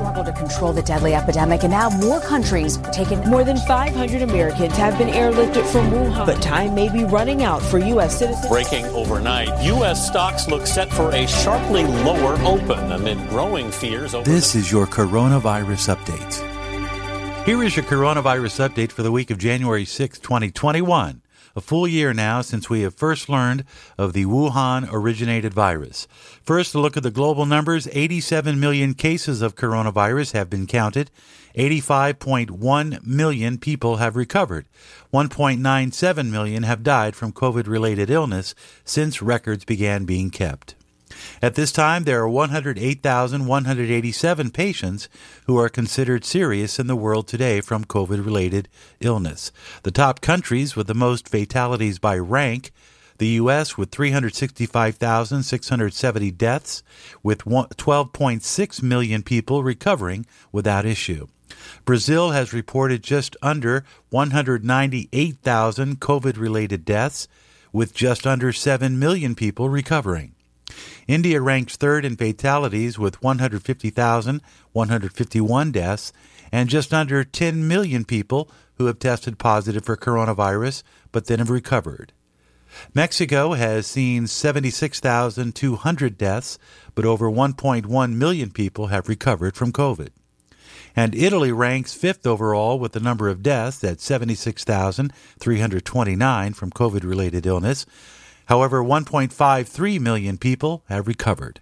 struggle to control the deadly epidemic, and now more countries are taking. More than 500 Americans have been airlifted from Wuhan, but time may be running out for U.S. citizens. Breaking overnight, U.S. stocks look set for a sharply lower open amid growing fears. Over this is your coronavirus update. Here is your coronavirus update for the week of January 6, 2021 a full year now since we have first learned of the Wuhan originated virus. First, a look at the global numbers 87 million cases of coronavirus have been counted. 85.1 million people have recovered. 1.97 million have died from COVID related illness since records began being kept. At this time, there are 108,187 patients who are considered serious in the world today from COVID related illness. The top countries with the most fatalities by rank the U.S. with 365,670 deaths, with 12.6 million people recovering without issue. Brazil has reported just under 198,000 COVID related deaths, with just under 7 million people recovering. India ranks third in fatalities with 150,151 deaths and just under 10 million people who have tested positive for coronavirus but then have recovered. Mexico has seen 76,200 deaths, but over 1.1 million people have recovered from COVID. And Italy ranks fifth overall with the number of deaths at 76,329 from COVID related illness, However, 1.53 million people have recovered.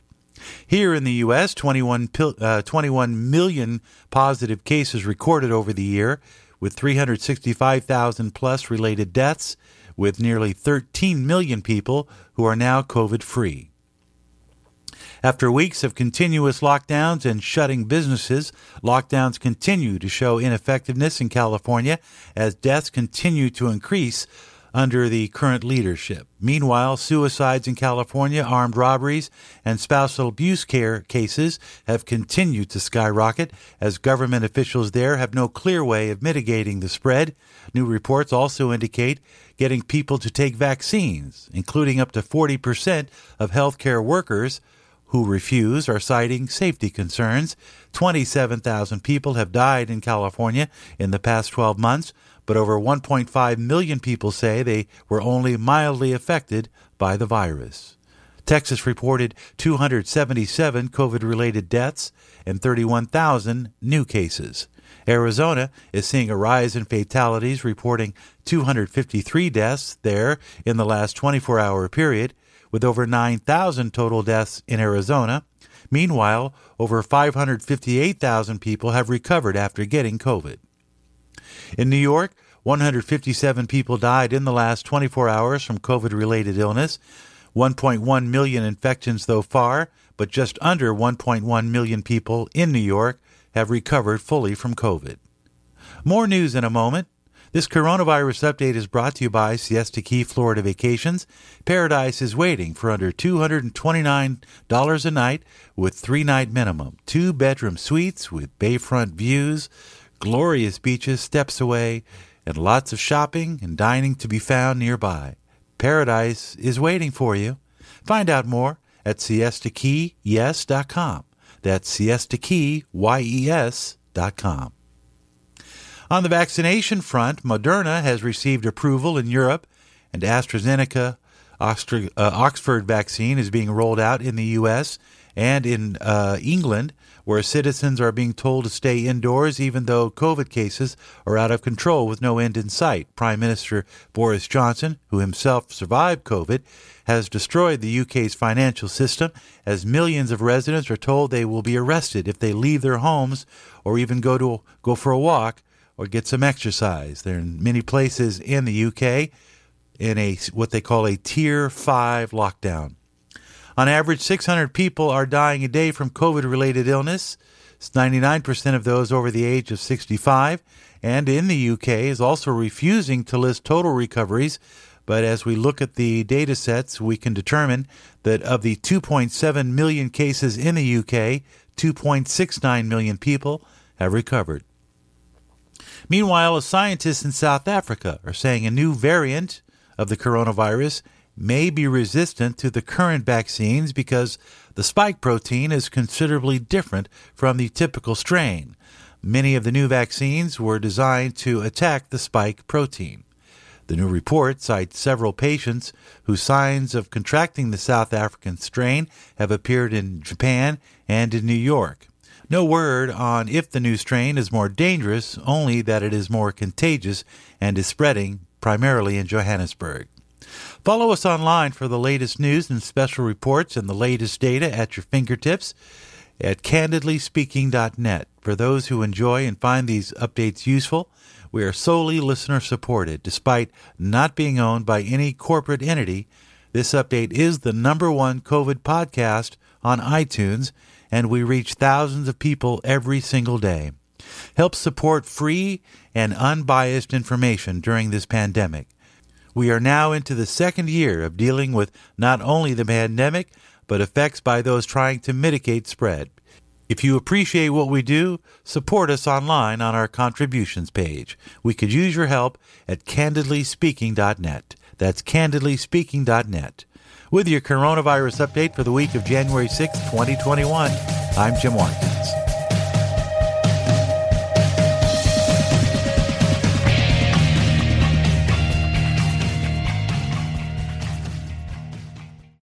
Here in the U.S., 21, uh, 21 million positive cases recorded over the year, with 365,000 plus related deaths, with nearly 13 million people who are now COVID free. After weeks of continuous lockdowns and shutting businesses, lockdowns continue to show ineffectiveness in California as deaths continue to increase under the current leadership. Meanwhile, suicides in California, armed robberies, and spousal abuse care cases have continued to skyrocket as government officials there have no clear way of mitigating the spread. New reports also indicate getting people to take vaccines, including up to 40% of healthcare workers who refuse are citing safety concerns. 27,000 people have died in California in the past 12 months, but over 1.5 million people say they were only mildly affected by the virus. Texas reported 277 COVID related deaths and 31,000 new cases. Arizona is seeing a rise in fatalities, reporting 253 deaths there in the last 24 hour period, with over 9,000 total deaths in Arizona. Meanwhile, over 558,000 people have recovered after getting COVID. In New York, 157 people died in the last 24 hours from COVID related illness. 1.1 million infections so far, but just under 1.1 million people in New York have recovered fully from COVID. More news in a moment. This coronavirus update is brought to you by Siesta Key Florida Vacations. Paradise is waiting for under $229 a night with three night minimum. Two bedroom suites with bayfront views glorious beaches steps away, and lots of shopping and dining to be found nearby. Paradise is waiting for you. Find out more at siestakeyyes.com. That's siestakeyyes.com. On the vaccination front, Moderna has received approval in Europe, and AstraZeneca uh, Oxford vaccine is being rolled out in the U.S. and in uh, England where citizens are being told to stay indoors even though COVID cases are out of control with no end in sight. Prime Minister Boris Johnson, who himself survived COVID, has destroyed the UK's financial system as millions of residents are told they will be arrested if they leave their homes or even go to go for a walk or get some exercise. They're in many places in the UK in a what they call a tier 5 lockdown. On average, 600 people are dying a day from COVID related illness. It's 99% of those over the age of 65. And in the UK is also refusing to list total recoveries. But as we look at the data sets, we can determine that of the 2.7 million cases in the UK, 2.69 million people have recovered. Meanwhile, scientists in South Africa are saying a new variant of the coronavirus may be resistant to the current vaccines because The spike protein is considerably different from the typical strain. Many of the new vaccines were designed to attack the spike protein. The new report cites several patients whose signs of contracting the South African strain have appeared in Japan and in New York. No word on if the new strain is more dangerous, only that it is more contagious and is spreading primarily in Johannesburg. Follow us online for the latest news and special reports and the latest data at your fingertips at candidlyspeaking.net. For those who enjoy and find these updates useful, we are solely listener supported. Despite not being owned by any corporate entity, this update is the number one COVID podcast on iTunes, and we reach thousands of people every single day. Help support free and unbiased information during this pandemic. We are now into the second year of dealing with not only the pandemic, but effects by those trying to mitigate spread. If you appreciate what we do, support us online on our contributions page. We could use your help at candidlyspeaking.net. That's candidlyspeaking.net. With your coronavirus update for the week of January 6, 2021, I'm Jim Watkins.